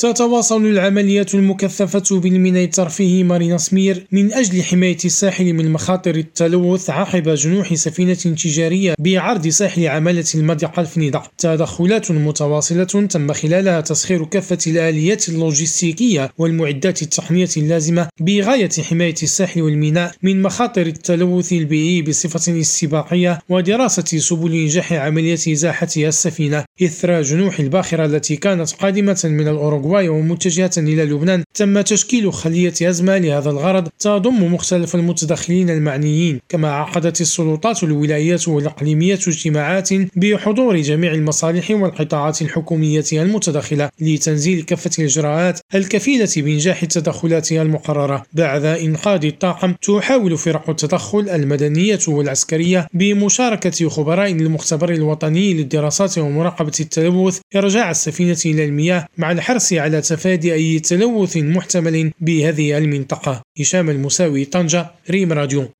تتواصل العمليات المكثفة بالميناء الترفيهي مارينا سمير من أجل حماية الساحل من مخاطر التلوث عقب جنوح سفينة تجارية بعرض ساحل عمالة المضيقة الفنيدة تدخلات متواصلة تم خلالها تسخير كافة الآليات اللوجستيكية والمعدات التقنية اللازمة بغاية حماية الساحل والميناء من مخاطر التلوث البيئي بصفة استباقية ودراسة سبل إنجاح عملية إزاحة السفينة إثر جنوح الباخرة التي كانت قادمة من الأوروغواي. ومتجهة إلى لبنان تم تشكيل خلية أزمة لهذا الغرض تضم مختلف المتدخلين المعنيين. كما عقدت السلطات الولايات والإقليمية اجتماعات بحضور جميع المصالح والقطاعات الحكومية المتدخلة لتنزيل كافة الإجراءات الكفيلة بإنجاح التدخلات المقررة. بعد إنقاذ الطاقم تحاول فرق التدخل المدنية والعسكرية بمشاركة خبراء المختبر الوطني للدراسات ومراقبة التلوث إرجاع السفينة إلى المياه مع الحرص على تفادي أي تلوث محتمل بهذه المنطقة. هشام المساوي طنجة ريم راديو.